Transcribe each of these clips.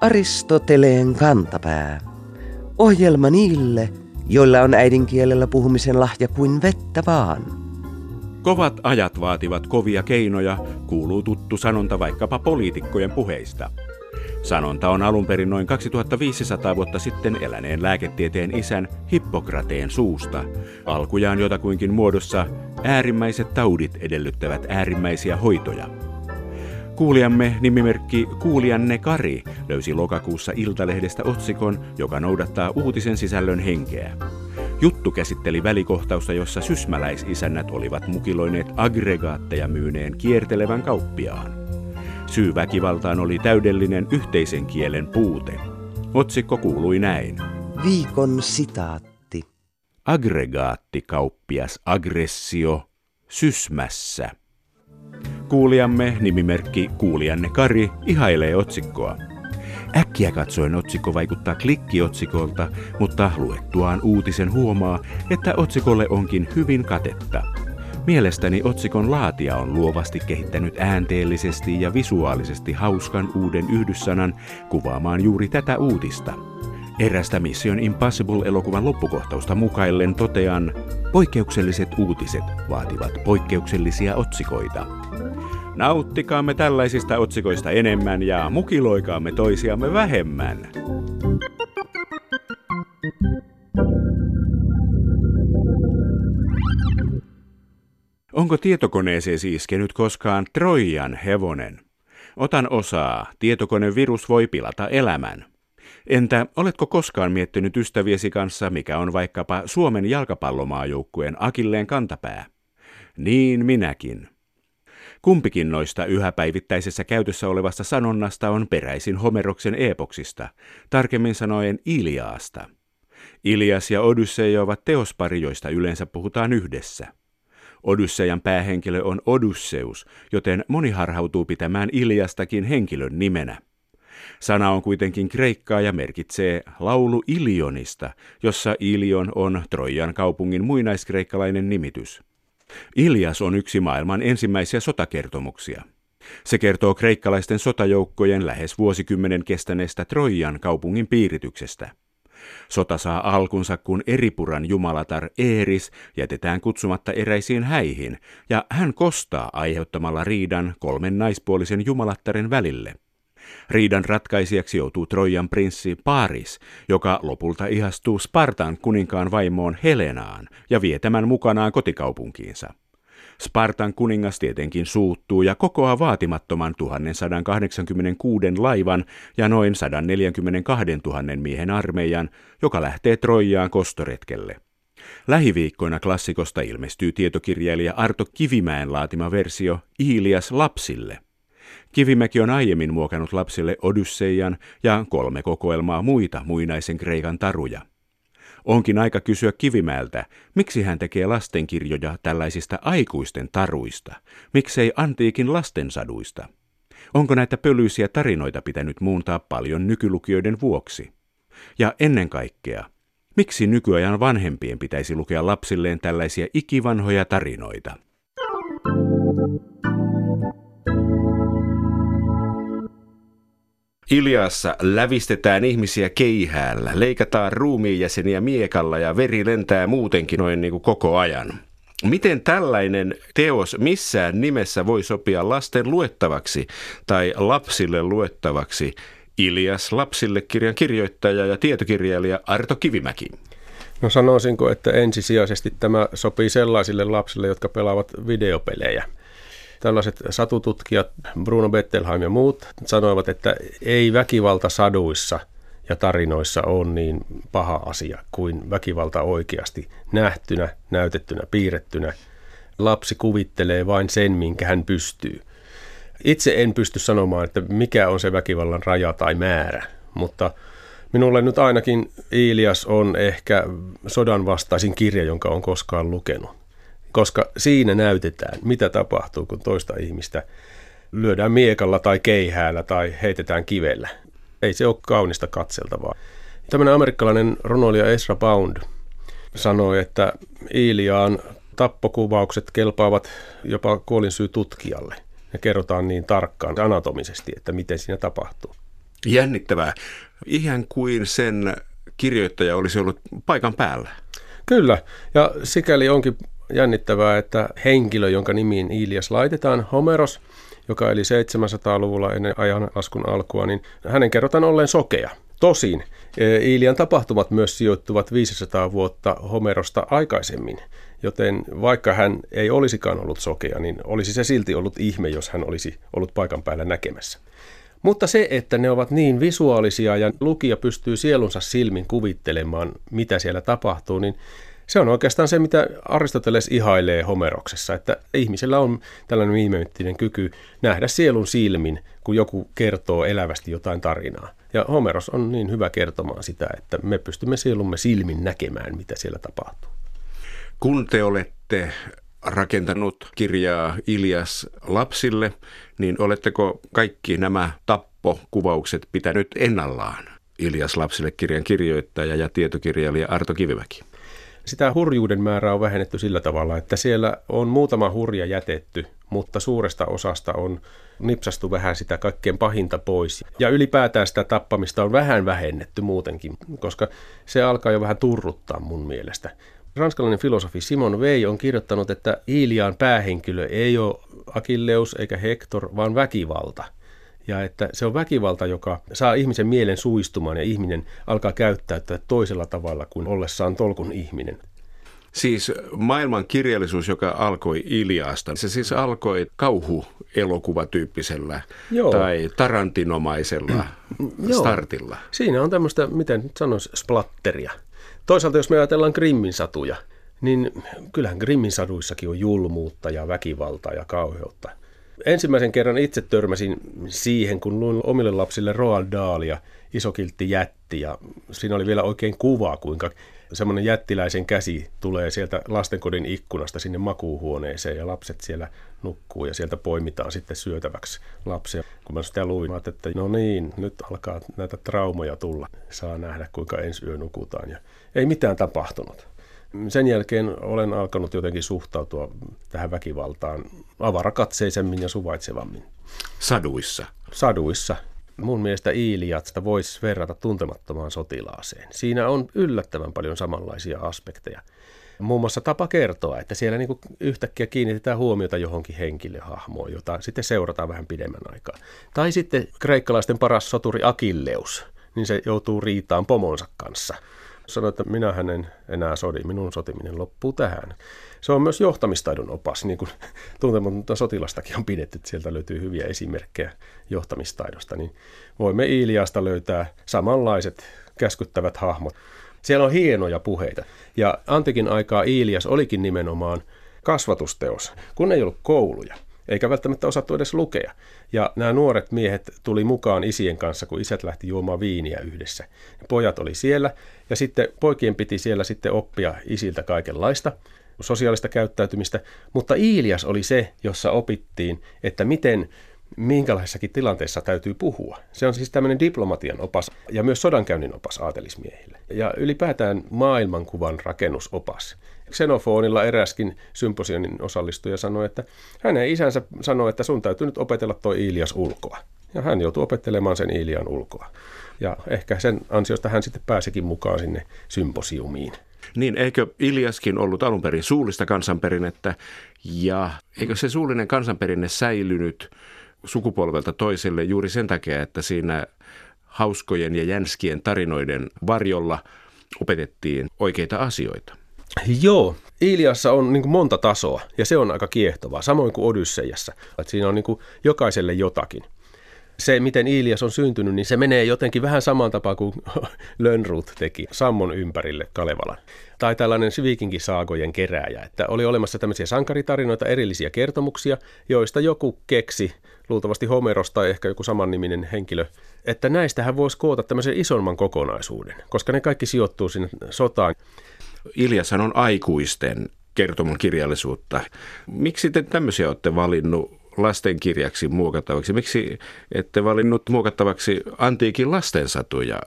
Aristoteleen kantapää. Ohjelma niille, joilla on äidinkielellä puhumisen lahja kuin vettä vaan. Kovat ajat vaativat kovia keinoja, kuuluu tuttu sanonta vaikkapa poliitikkojen puheista. Sanonta on alun perin noin 2500 vuotta sitten eläneen lääketieteen isän Hippokrateen suusta, alkujaan jotakuinkin muodossa äärimmäiset taudit edellyttävät äärimmäisiä hoitoja. Kuulijamme nimimerkki Kuulijanne Kari löysi lokakuussa Iltalehdestä otsikon, joka noudattaa uutisen sisällön henkeä. Juttu käsitteli välikohtausta, jossa sysmäläisisännät olivat mukiloineet aggregaatteja myyneen kiertelevän kauppiaan. Syy väkivaltaan oli täydellinen yhteisen kielen puute. Otsikko kuului näin. Viikon sitaatti. Aggregaattikauppias aggressio sysmässä. Kuulijamme, nimimerkki Kuulijanne Kari, ihailee otsikkoa. Äkkiä katsoen otsikko vaikuttaa klikkiotsikolta, mutta luettuaan uutisen huomaa, että otsikolle onkin hyvin katetta. Mielestäni otsikon laatia on luovasti kehittänyt äänteellisesti ja visuaalisesti hauskan uuden yhdyssanan kuvaamaan juuri tätä uutista. Erästä Mission Impossible-elokuvan loppukohtausta mukaillen totean, poikkeukselliset uutiset vaativat poikkeuksellisia otsikoita. Nauttikaamme tällaisista otsikoista enemmän ja mukiloikaamme toisiamme vähemmän. Onko tietokoneeseesi iskenyt koskaan Trojan hevonen? Otan osaa. Tietokonevirus voi pilata elämän. Entä oletko koskaan miettinyt ystäviesi kanssa, mikä on vaikkapa Suomen jalkapallomaajoukkueen akilleen kantapää? Niin minäkin. Kumpikin noista yhä päivittäisessä käytössä olevasta sanonnasta on peräisin Homeroksen epoksista, tarkemmin sanoen Iliaasta. Ilias ja Odysseja ovat teospari, joista yleensä puhutaan yhdessä. Odysseian päähenkilö on Odysseus, joten moni harhautuu pitämään Iliastakin henkilön nimenä. Sana on kuitenkin kreikkaa ja merkitsee laulu Ilionista, jossa Ilion on Trojan kaupungin muinaiskreikkalainen nimitys. Ilias on yksi maailman ensimmäisiä sotakertomuksia. Se kertoo kreikkalaisten sotajoukkojen lähes vuosikymmenen kestäneestä Trojan kaupungin piirityksestä. Sota saa alkunsa, kun Eripuran jumalatar Eeris jätetään kutsumatta eräisiin häihin, ja hän kostaa aiheuttamalla riidan kolmen naispuolisen jumalattaren välille. Riidan ratkaisijaksi joutuu Trojan prinssi Paris, joka lopulta ihastuu Spartan kuninkaan vaimoon Helenaan ja vie tämän mukanaan kotikaupunkiinsa. Spartan kuningas tietenkin suuttuu ja kokoaa vaatimattoman 1186 laivan ja noin 142 000 miehen armeijan, joka lähtee Trojaan kostoretkelle. Lähiviikkoina klassikosta ilmestyy tietokirjailija Arto Kivimäen laatima versio Ilias lapsille – Kivimäki on aiemmin muokannut lapsille Odysseian ja kolme kokoelmaa muita muinaisen Kreikan taruja. Onkin aika kysyä Kivimäeltä, miksi hän tekee lastenkirjoja tällaisista aikuisten taruista, miksei antiikin lastensaduista. Onko näitä pölyisiä tarinoita pitänyt muuntaa paljon nykylukijoiden vuoksi? Ja ennen kaikkea, miksi nykyajan vanhempien pitäisi lukea lapsilleen tällaisia ikivanhoja tarinoita? Iliassa lävistetään ihmisiä keihäällä, leikataan ruumiin jäseniä miekalla ja veri lentää muutenkin noin niin kuin koko ajan. Miten tällainen teos missään nimessä voi sopia lasten luettavaksi tai lapsille luettavaksi? Ilias lapsille kirjan kirjoittaja ja tietokirjailija Arto Kivimäki. No sanoisinko, että ensisijaisesti tämä sopii sellaisille lapsille, jotka pelaavat videopelejä – Tällaiset satututkijat, Bruno Bettelheim ja muut, sanoivat, että ei väkivalta saduissa ja tarinoissa ole niin paha asia kuin väkivalta oikeasti nähtynä, näytettynä, piirrettynä. Lapsi kuvittelee vain sen, minkä hän pystyy. Itse en pysty sanomaan, että mikä on se väkivallan raja tai määrä, mutta minulle nyt ainakin Ilias on ehkä sodan vastaisin kirja, jonka on koskaan lukenut koska siinä näytetään, mitä tapahtuu, kun toista ihmistä lyödään miekalla tai keihäällä tai heitetään kivellä. Ei se ole kaunista katseltavaa. Tämmöinen amerikkalainen runoilija Ezra Pound sanoi, että Iliaan Tappokuvaukset kelpaavat jopa kuolinsyy tutkijalle. Ja kerrotaan niin tarkkaan anatomisesti, että miten siinä tapahtuu. Jännittävää. Ihan kuin sen kirjoittaja olisi ollut paikan päällä. Kyllä, ja sikäli onkin jännittävää, että henkilö, jonka nimiin Ilias laitetaan, Homeros, joka eli 700-luvulla ennen ajanlaskun alkua, niin hänen kerrotaan olleen sokea. Tosin e, Ilian tapahtumat myös sijoittuvat 500 vuotta Homerosta aikaisemmin, joten vaikka hän ei olisikaan ollut sokea, niin olisi se silti ollut ihme, jos hän olisi ollut paikan päällä näkemässä. Mutta se, että ne ovat niin visuaalisia ja lukija pystyy sielunsa silmin kuvittelemaan, mitä siellä tapahtuu, niin se on oikeastaan se, mitä Aristoteles ihailee Homeroksessa, että ihmisellä on tällainen viimeittinen kyky nähdä sielun silmin, kun joku kertoo elävästi jotain tarinaa. Ja Homeros on niin hyvä kertomaan sitä, että me pystymme sielumme silmin näkemään, mitä siellä tapahtuu. Kun te olette rakentanut kirjaa Ilias lapsille, niin oletteko kaikki nämä tappokuvaukset pitänyt ennallaan? Ilias lapsille kirjan kirjoittaja ja tietokirjailija Arto Kivimäki. Sitä hurjuuden määrää on vähennetty sillä tavalla, että siellä on muutama hurja jätetty, mutta suuresta osasta on nipsastu vähän sitä kaikkein pahinta pois. Ja ylipäätään sitä tappamista on vähän vähennetty muutenkin, koska se alkaa jo vähän turruttaa mun mielestä. Ranskalainen filosofi Simon Vei on kirjoittanut, että Ilian päähenkilö ei ole Akilleus eikä Hector, vaan väkivalta. Ja että se on väkivalta, joka saa ihmisen mielen suistumaan ja ihminen alkaa käyttäytyä toisella tavalla kuin ollessaan tolkun ihminen. Siis maailman kirjallisuus, joka alkoi Iliasta, se siis alkoi kauhuelokuvatyyppisellä Joo. tai tarantinomaisella startilla. Siinä on tämmöistä, miten nyt sanoisi, splatteria. Toisaalta jos me ajatellaan Grimmin satuja, niin kyllähän Grimmin saduissakin on julmuutta ja väkivaltaa ja kauheutta. Ensimmäisen kerran itse törmäsin siihen, kun luin omille lapsille Roald Dahlia, isokiltti jätti, ja siinä oli vielä oikein kuva, kuinka semmoinen jättiläisen käsi tulee sieltä lastenkodin ikkunasta sinne makuuhuoneeseen ja lapset siellä nukkuu ja sieltä poimitaan sitten syötäväksi lapsia. Kun mä sitä luin, mä että no niin, nyt alkaa näitä traumoja tulla. Saa nähdä, kuinka ensi yö nukutaan ja ei mitään tapahtunut. Sen jälkeen olen alkanut jotenkin suhtautua tähän väkivaltaan avarakatseisemmin ja suvaitsevammin. Saduissa? Saduissa. Mun mielestä Iiliatsta voisi verrata tuntemattomaan sotilaaseen. Siinä on yllättävän paljon samanlaisia aspekteja. Muun muassa tapa kertoa, että siellä niin yhtäkkiä kiinnitetään huomiota johonkin henkilöhahmoon, jota sitten seurataan vähän pidemmän aikaa. Tai sitten kreikkalaisten paras soturi Akilleus, niin se joutuu riitaan pomonsa kanssa – sanoi, että minä hänen enää sodi, minun sotiminen loppuu tähän. Se on myös johtamistaidon opas, niin kuin tuntematonta sotilastakin on pidetty, että sieltä löytyy hyviä esimerkkejä johtamistaidosta, niin voimme Iiliasta löytää samanlaiset käskyttävät hahmot. Siellä on hienoja puheita, ja antikin aikaa Iilias olikin nimenomaan kasvatusteos, kun ei ollut kouluja eikä välttämättä osattu edes lukea. Ja nämä nuoret miehet tuli mukaan isien kanssa, kun isät lähti juomaan viiniä yhdessä. Pojat oli siellä ja sitten poikien piti siellä sitten oppia isiltä kaikenlaista sosiaalista käyttäytymistä, mutta Iilias oli se, jossa opittiin, että miten minkälaisessakin tilanteessa täytyy puhua. Se on siis tämmöinen diplomatian opas ja myös sodankäynnin opas aatelismiehille. Ja ylipäätään maailmankuvan rakennusopas. Xenofonilla eräskin symposionin osallistuja sanoi, että hänen isänsä sanoi, että sun täytyy nyt opetella toi Ilias ulkoa. Ja hän joutui opettelemaan sen Ilian ulkoa. Ja ehkä sen ansiosta hän sitten pääsikin mukaan sinne symposiumiin. Niin, eikö Iliaskin ollut alun perin suullista kansanperinnettä ja eikö se suullinen kansanperinne säilynyt sukupolvelta toiselle juuri sen takia, että siinä hauskojen ja jänskien tarinoiden varjolla opetettiin oikeita asioita? Joo, Iliassa on niin monta tasoa ja se on aika kiehtovaa, samoin kuin Odysseiassa. Että siinä on niin jokaiselle jotakin. Se, miten Ilias on syntynyt, niin se menee jotenkin vähän samaan tapaan kuin Lönnrut teki Sammon ympärille Kalevalan. Tai tällainen viikinkisaagojen kerääjä, että oli olemassa tämmöisiä sankaritarinoita, erillisiä kertomuksia, joista joku keksi, luultavasti Homeros tai ehkä joku samanniminen henkilö, että näistähän voisi koota tämmöisen isomman kokonaisuuden, koska ne kaikki sijoittuu sinne sotaan. Iljashan on aikuisten kertomon kirjallisuutta. Miksi te tämmöisiä olette valinnut lastenkirjaksi muokattavaksi? Miksi ette valinnut muokattavaksi antiikin lastensatuja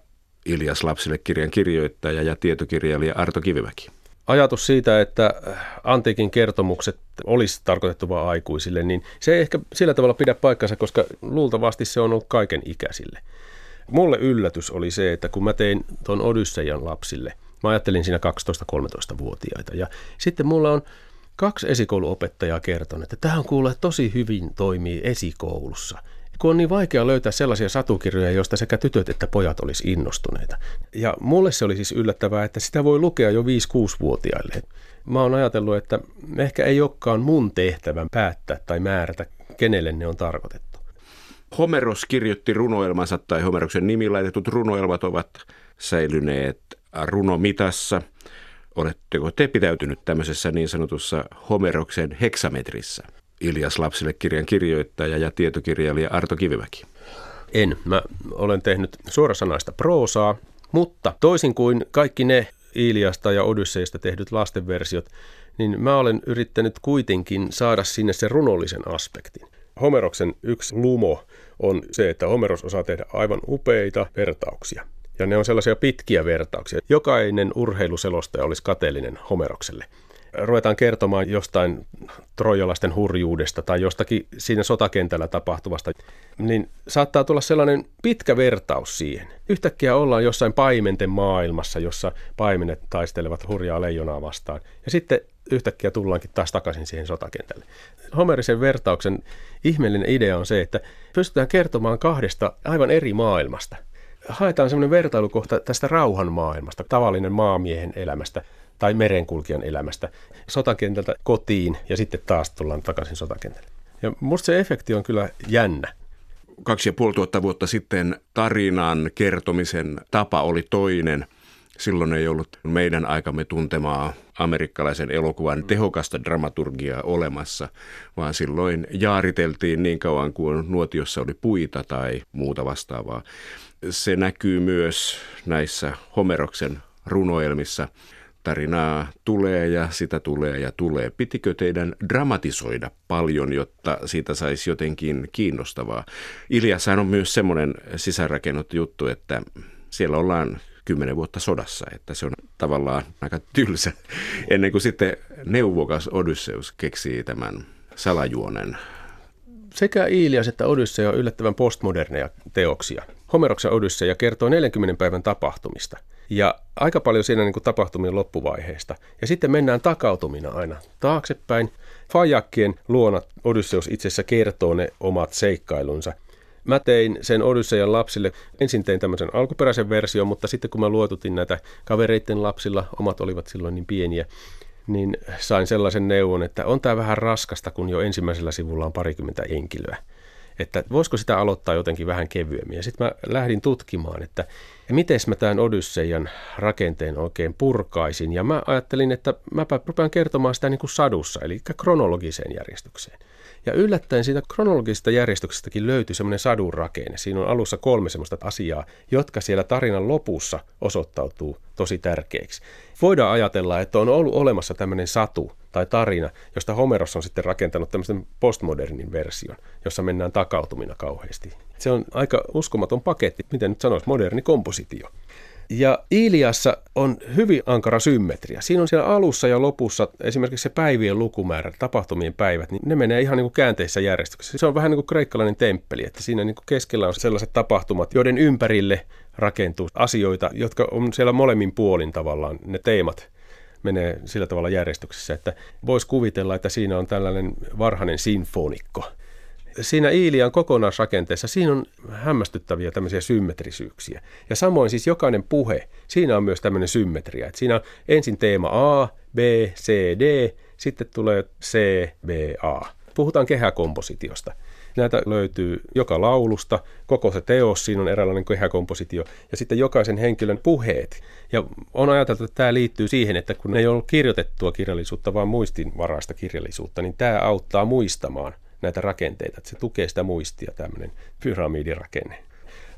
Iljas lapsille kirjan kirjoittaja ja tietokirjailija Arto Kivimäki? ajatus siitä, että antiikin kertomukset olisi tarkoitettu vain aikuisille, niin se ei ehkä sillä tavalla pidä paikkansa, koska luultavasti se on ollut kaiken ikäisille. Mulle yllätys oli se, että kun mä tein tuon Odysseian lapsille, mä ajattelin siinä 12-13-vuotiaita, ja sitten mulla on kaksi esikouluopettajaa kertonut, että tähän kuulee tosi hyvin toimii esikoulussa – kun on niin vaikea löytää sellaisia satukirjoja, joista sekä tytöt että pojat olisi innostuneita. Ja mulle se oli siis yllättävää, että sitä voi lukea jo 5-6-vuotiaille. Mä oon ajatellut, että ehkä ei olekaan mun tehtävän päättää tai määrätä, kenelle ne on tarkoitettu. Homeros kirjoitti runoelmansa tai Homeroksen nimi laitetut runoelmat ovat säilyneet runomitassa. Oletteko te pitäytynyt tämmöisessä niin sanotussa Homeroksen heksametrissä? Ilias lapsille kirjan kirjoittaja ja tietokirjailija Arto Kivimäki? En. Mä olen tehnyt suorasanaista proosaa, mutta toisin kuin kaikki ne Iliasta ja Odysseista tehdyt lastenversiot, niin mä olen yrittänyt kuitenkin saada sinne sen runollisen aspektin. Homeroksen yksi lumo on se, että Homeros osaa tehdä aivan upeita vertauksia. Ja ne on sellaisia pitkiä vertauksia. Jokainen urheiluselostaja olisi kateellinen Homerokselle ruvetaan kertomaan jostain trojalaisten hurjuudesta tai jostakin siinä sotakentällä tapahtuvasta, niin saattaa tulla sellainen pitkä vertaus siihen. Yhtäkkiä ollaan jossain paimenten maailmassa, jossa paimenet taistelevat hurjaa leijonaa vastaan. Ja sitten yhtäkkiä tullaankin taas takaisin siihen sotakentälle. Homerisen vertauksen ihmeellinen idea on se, että pystytään kertomaan kahdesta aivan eri maailmasta. Haetaan semmoinen vertailukohta tästä rauhan maailmasta, tavallinen maamiehen elämästä – tai merenkulkijan elämästä sotakentältä kotiin ja sitten taas tullaan takaisin sotakentälle. Ja musta se efekti on kyllä jännä. Kaksi ja puoli tuhatta vuotta sitten tarinan kertomisen tapa oli toinen. Silloin ei ollut meidän aikamme tuntemaa amerikkalaisen elokuvan tehokasta dramaturgiaa olemassa, vaan silloin jaariteltiin niin kauan kuin nuotiossa oli puita tai muuta vastaavaa. Se näkyy myös näissä Homeroksen runoelmissa tarinaa tulee ja sitä tulee ja tulee. Pitikö teidän dramatisoida paljon, jotta siitä saisi jotenkin kiinnostavaa? Iliassahan on myös semmoinen sisäänrakennettu juttu, että siellä ollaan kymmenen vuotta sodassa, että se on tavallaan aika tylsä, ennen kuin sitten neuvokas Odysseus keksii tämän salajuonen. Sekä Ilias että Odyssea on yllättävän postmoderneja teoksia. Homeroksen Odysseja kertoo 40 päivän tapahtumista – ja aika paljon siinä niin kuin tapahtumien loppuvaiheesta. Ja sitten mennään takautumina aina taaksepäin. Fajakkien luona Odysseus itse asiassa kertoo ne omat seikkailunsa. Mä tein sen Odysseian lapsille. Ensin tein tämmöisen alkuperäisen version, mutta sitten kun mä luotutin näitä kavereiden lapsilla, omat olivat silloin niin pieniä, niin sain sellaisen neuvon, että on tämä vähän raskasta, kun jo ensimmäisellä sivulla on parikymmentä henkilöä että voisiko sitä aloittaa jotenkin vähän kevyemmin. Ja sitten mä lähdin tutkimaan, että miten mä tämän Odysseian rakenteen oikein purkaisin. Ja mä ajattelin, että mä rupean kertomaan sitä niin kuin sadussa, eli kronologiseen järjestykseen. Ja yllättäen siitä kronologisesta järjestyksestäkin löytyi semmoinen sadun rakenne. Siinä on alussa kolme semmoista asiaa, jotka siellä tarinan lopussa osoittautuu tosi tärkeiksi. Voidaan ajatella, että on ollut olemassa tämmöinen satu tai tarina, josta Homeros on sitten rakentanut tämmöisen postmodernin version, jossa mennään takautumina kauheasti. Se on aika uskomaton paketti, miten nyt sanoisi, moderni kompositio. Ja Iliassa on hyvin ankara symmetria. Siinä on siellä alussa ja lopussa esimerkiksi se päivien lukumäärä, tapahtumien päivät, niin ne menee ihan niin kuin käänteissä järjestyksessä. Se on vähän niin kuin kreikkalainen temppeli, että siinä niin kuin keskellä on sellaiset tapahtumat, joiden ympärille rakentuu asioita, jotka on siellä molemmin puolin tavallaan ne teemat menee sillä tavalla järjestyksessä, että voisi kuvitella, että siinä on tällainen varhainen sinfonikko – siinä Iilian kokonaisrakenteessa siinä on hämmästyttäviä tämmöisiä symmetrisyyksiä. Ja samoin siis jokainen puhe, siinä on myös tämmöinen symmetria. Että siinä on ensin teema A, B, C, D, sitten tulee C, B, A. Puhutaan kehäkompositiosta. Näitä löytyy joka laulusta, koko se teos, siinä on eräänlainen kehäkompositio, ja sitten jokaisen henkilön puheet. Ja on ajateltu, että tämä liittyy siihen, että kun ei ole kirjoitettua kirjallisuutta, vaan muistinvaraista kirjallisuutta, niin tämä auttaa muistamaan näitä rakenteita, että se tukee sitä muistia, tämmöinen pyramidirakenne.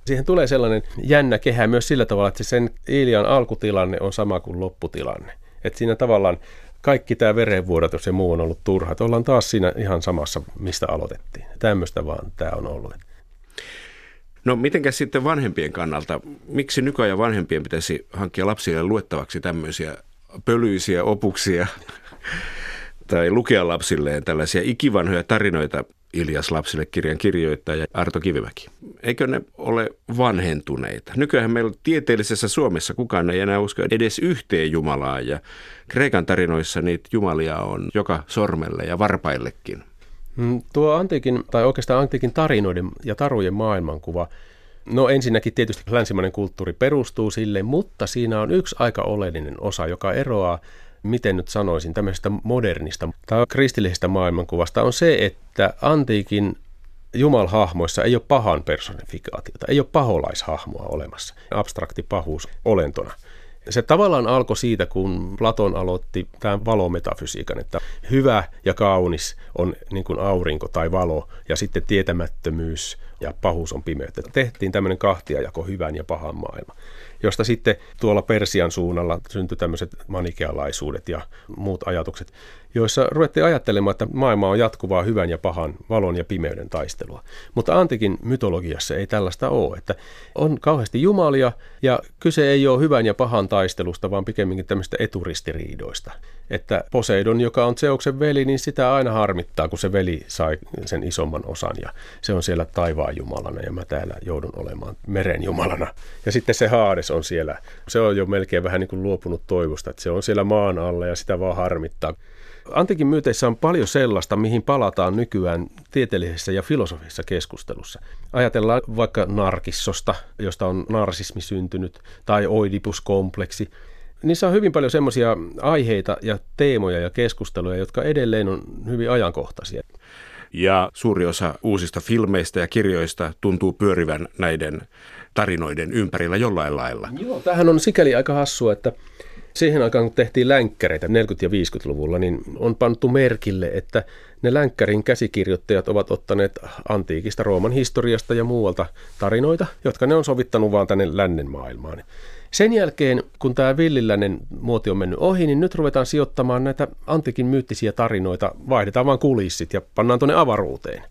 Siihen tulee sellainen jännä kehä myös sillä tavalla, että sen Ilian alkutilanne on sama kuin lopputilanne. Että siinä tavallaan kaikki tämä verenvuodatus ja muu on ollut turha. Että ollaan taas siinä ihan samassa, mistä aloitettiin. Tämmöistä vaan tämä on ollut. No mitenkäs sitten vanhempien kannalta, miksi nykyajan vanhempien pitäisi hankkia lapsille luettavaksi tämmöisiä pölyisiä opuksia tai lukea lapsilleen tällaisia ikivanhoja tarinoita Iljas lapsille kirjan kirjoittaja Arto Kivimäki. Eikö ne ole vanhentuneita? Nykyään meillä tieteellisessä Suomessa kukaan ei enää usko edes yhteen Jumalaa ja Kreikan tarinoissa niitä jumalia on joka sormelle ja varpaillekin. Mm, tuo antiikin, tai oikeastaan antiikin tarinoiden ja tarujen maailmankuva, no ensinnäkin tietysti länsimainen kulttuuri perustuu sille, mutta siinä on yksi aika oleellinen osa, joka eroaa miten nyt sanoisin, tämmöisestä modernista tai kristillisestä maailmankuvasta on se, että antiikin jumalhahmoissa ei ole pahan personifikaatiota, ei ole paholaishahmoa olemassa, abstrakti pahuus olentona. Se tavallaan alkoi siitä, kun Platon aloitti tämän valometafysiikan, että hyvä ja kaunis on niin kuin aurinko tai valo, ja sitten tietämättömyys ja pahuus on pimeyttä. Tehtiin tämmöinen kahtiajako hyvän ja pahan maailma josta sitten tuolla Persian suunnalla syntyi tämmöiset manikealaisuudet ja muut ajatukset, joissa ruvettiin ajattelemaan, että maailma on jatkuvaa hyvän ja pahan, valon ja pimeyden taistelua. Mutta antikin mytologiassa ei tällaista ole, että on kauheasti jumalia ja kyse ei ole hyvän ja pahan taistelusta, vaan pikemminkin tämmöistä eturistiriidoista. Että Poseidon, joka on Zeuksen veli, niin sitä aina harmittaa, kun se veli sai sen isomman osan ja se on siellä taivaan jumalana ja mä täällä joudun olemaan meren jumalana. Ja sitten se Haades on siellä, se on jo melkein vähän niin kuin luopunut toivosta, että se on siellä maan alla ja sitä vaan harmittaa. Antiikin myyteissä on paljon sellaista, mihin palataan nykyään tieteellisessä ja filosofisessa keskustelussa. Ajatellaan vaikka narkissosta, josta on narsismi syntynyt, tai oidipuskompleksi. Niissä on hyvin paljon semmoisia aiheita ja teemoja ja keskusteluja, jotka edelleen on hyvin ajankohtaisia. Ja suuri osa uusista filmeistä ja kirjoista tuntuu pyörivän näiden tarinoiden ympärillä jollain lailla. Joo, tämähän on sikäli aika hassua, että siihen aikaan, kun tehtiin länkkäreitä 40- ja 50-luvulla, niin on pantu merkille, että ne länkkärin käsikirjoittajat ovat ottaneet antiikista Rooman historiasta ja muualta tarinoita, jotka ne on sovittanut vaan tänne lännen maailmaan. Sen jälkeen, kun tämä villiläinen muoti on mennyt ohi, niin nyt ruvetaan sijoittamaan näitä antiikin myyttisiä tarinoita, vaihdetaan vain kulissit ja pannaan tuonne avaruuteen.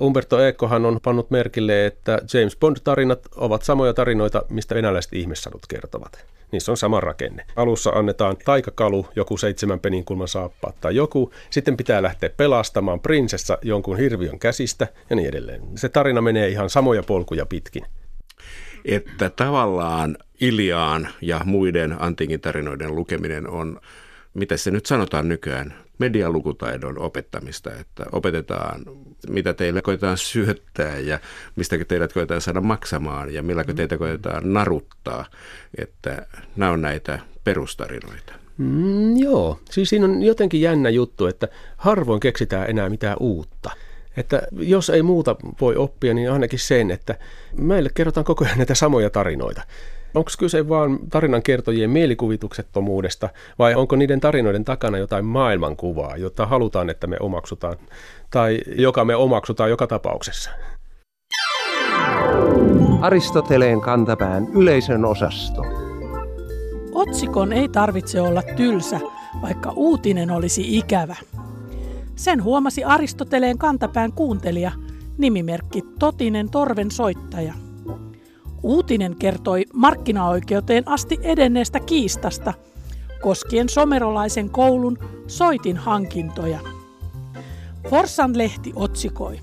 Umberto Ecohan on pannut merkille, että James Bond-tarinat ovat samoja tarinoita, mistä venäläiset ihmissadut kertovat. Niissä on sama rakenne. Alussa annetaan taikakalu, joku seitsemän peninkulman saappaat tai joku. Sitten pitää lähteä pelastamaan prinsessa jonkun hirviön käsistä ja niin edelleen. Se tarina menee ihan samoja polkuja pitkin. Että tavallaan Iliaan ja muiden antiikin tarinoiden lukeminen on, mitä se nyt sanotaan nykyään, medialukutaidon opettamista, että opetetaan, mitä teille koetaan syöttää ja mistä teidät koetaan saada maksamaan ja milläkö teitä koetaan naruttaa, että nämä on näitä perustarinoita. Mm, joo, siis siinä on jotenkin jännä juttu, että harvoin keksitään enää mitään uutta. Että jos ei muuta voi oppia, niin ainakin sen, että meille kerrotaan koko ajan näitä samoja tarinoita. Onko kyse vain tarinan kertojien mielikuvituksettomuudesta vai onko niiden tarinoiden takana jotain maailmankuvaa, jota halutaan, että me omaksutaan tai joka me omaksutaan joka tapauksessa? Aristoteleen kantapään yleisön osasto. Otsikon ei tarvitse olla tylsä, vaikka uutinen olisi ikävä. Sen huomasi Aristoteleen kantapään kuuntelija, nimimerkki Totinen Torven soittaja. Uutinen kertoi markkinaoikeuteen asti edenneestä kiistasta koskien somerolaisen koulun soitin hankintoja. Forsan lehti otsikoi.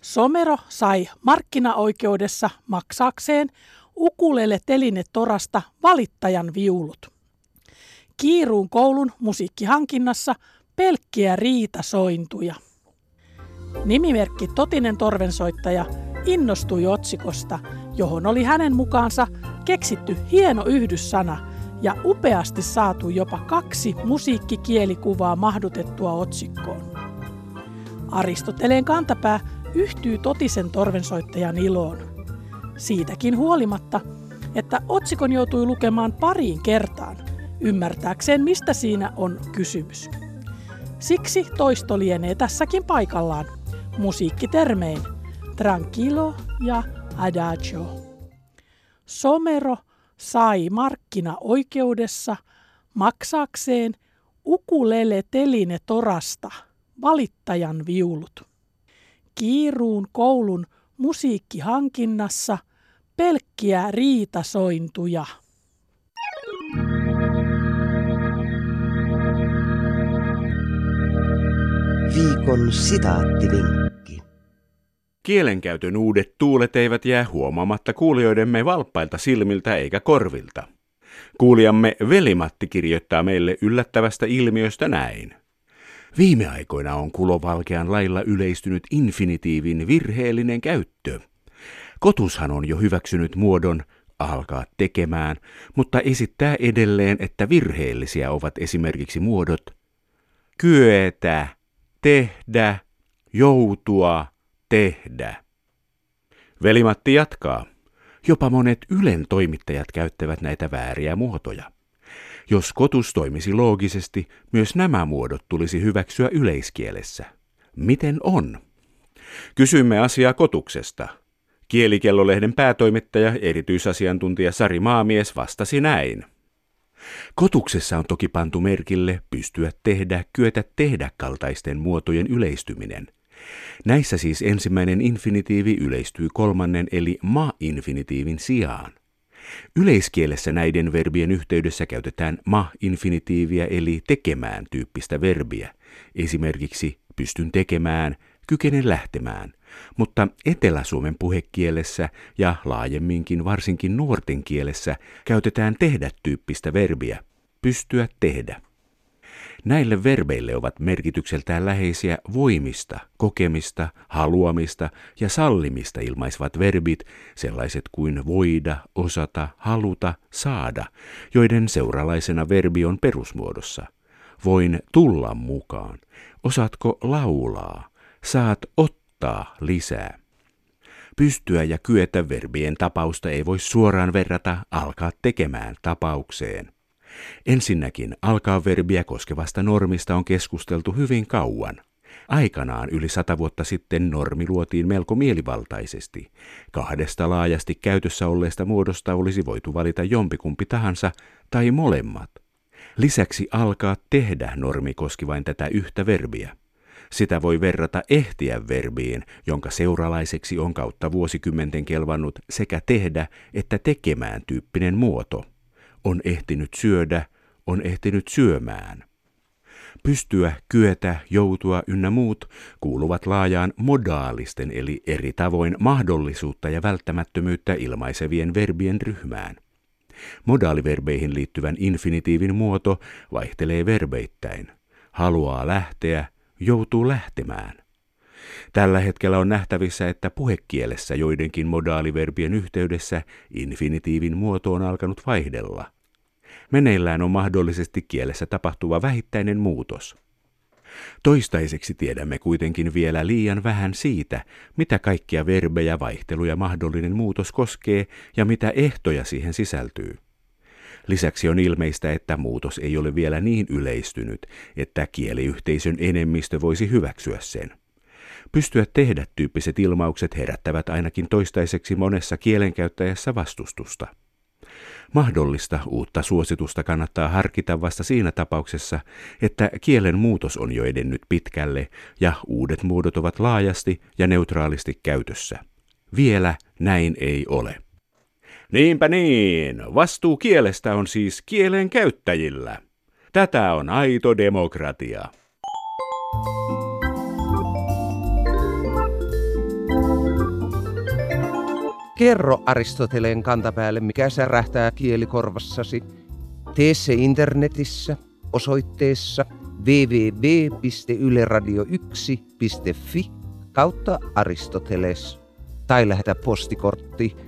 Somero sai markkinaoikeudessa maksakseen ukulele teline torasta valittajan viulut. Kiiruun koulun musiikkihankinnassa pelkkiä riitasointuja. Nimimerkki Totinen torvensoittaja innostui otsikosta, johon oli hänen mukaansa keksitty hieno yhdyssana ja upeasti saatu jopa kaksi musiikkikielikuvaa mahdutettua otsikkoon. Aristoteleen kantapää yhtyy totisen torvensoittajan iloon. Siitäkin huolimatta, että otsikon joutui lukemaan pariin kertaan, ymmärtääkseen mistä siinä on kysymys. Siksi toisto lienee tässäkin paikallaan, musiikkitermein – Tranquilo ja Adagio. Somero sai markkinaoikeudessa maksakseen ukulele teline torasta valittajan viulut. Kiiruun koulun musiikkihankinnassa pelkkiä riitasointuja. Viikon sitaattivinkki. Kielenkäytön uudet tuulet eivät jää huomaamatta kuulijoidemme valppailta silmiltä eikä korvilta. Kuulijamme Velimatti kirjoittaa meille yllättävästä ilmiöstä näin. Viime aikoina on kulovalkean lailla yleistynyt infinitiivin virheellinen käyttö. Kotushan on jo hyväksynyt muodon alkaa tekemään, mutta esittää edelleen, että virheellisiä ovat esimerkiksi muodot kyetä, tehdä, joutua, tehdä. Velimatti jatkaa. Jopa monet Ylen toimittajat käyttävät näitä vääriä muotoja. Jos kotus toimisi loogisesti, myös nämä muodot tulisi hyväksyä yleiskielessä. Miten on? Kysymme asiaa kotuksesta. Kielikellolehden päätoimittaja, erityisasiantuntija Sari Maamies vastasi näin. Kotuksessa on toki pantu merkille pystyä tehdä, kyetä tehdä kaltaisten muotojen yleistyminen. Näissä siis ensimmäinen infinitiivi yleistyy kolmannen eli ma-infinitiivin sijaan. Yleiskielessä näiden verbien yhteydessä käytetään ma-infinitiiviä eli tekemään tyyppistä verbiä. Esimerkiksi pystyn tekemään, kykenen lähtemään. Mutta Etelä-Suomen puhekielessä ja laajemminkin varsinkin nuorten kielessä käytetään tehdä tyyppistä verbiä. Pystyä tehdä. Näille verbeille ovat merkitykseltään läheisiä voimista, kokemista, haluamista ja sallimista ilmaisvat verbit, sellaiset kuin voida, osata, haluta, saada, joiden seuralaisena verbi on perusmuodossa. Voin tulla mukaan. Osaatko laulaa? Saat ottaa lisää. Pystyä ja kyetä verbien tapausta ei voi suoraan verrata alkaa tekemään tapaukseen. Ensinnäkin alkaa verbiä koskevasta normista on keskusteltu hyvin kauan. Aikanaan yli sata vuotta sitten normi luotiin melko mielivaltaisesti. Kahdesta laajasti käytössä olleesta muodosta olisi voitu valita jompikumpi tahansa tai molemmat. Lisäksi alkaa tehdä normi koski vain tätä yhtä verbiä. Sitä voi verrata ehtiä verbiin, jonka seuralaiseksi on kautta vuosikymmenten kelvannut sekä tehdä että tekemään tyyppinen muoto on ehtinyt syödä, on ehtinyt syömään. Pystyä, kyetä, joutua ynnä muut kuuluvat laajaan modaalisten eli eri tavoin mahdollisuutta ja välttämättömyyttä ilmaisevien verbien ryhmään. Modaaliverbeihin liittyvän infinitiivin muoto vaihtelee verbeittäin. Haluaa lähteä, joutuu lähtemään. Tällä hetkellä on nähtävissä, että puhekielessä joidenkin modaaliverbien yhteydessä infinitiivin muoto on alkanut vaihdella. Meneillään on mahdollisesti kielessä tapahtuva vähittäinen muutos. Toistaiseksi tiedämme kuitenkin vielä liian vähän siitä, mitä kaikkia verbejä, vaihteluja mahdollinen muutos koskee ja mitä ehtoja siihen sisältyy. Lisäksi on ilmeistä, että muutos ei ole vielä niin yleistynyt, että kieliyhteisön enemmistö voisi hyväksyä sen. Pystyä tehdä tyyppiset ilmaukset herättävät ainakin toistaiseksi monessa kielenkäyttäjässä vastustusta. Mahdollista uutta suositusta kannattaa harkita vasta siinä tapauksessa, että kielen muutos on jo edennyt pitkälle ja uudet muodot ovat laajasti ja neutraalisti käytössä. Vielä näin ei ole. Niinpä niin, vastuu kielestä on siis kielen käyttäjillä. Tätä on aito demokratia. Kerro Aristoteleen kantapäälle, mikä särähtää kielikorvassasi. Tee se internetissä osoitteessa www.yleradio1.fi kautta Aristoteles tai lähetä postikortti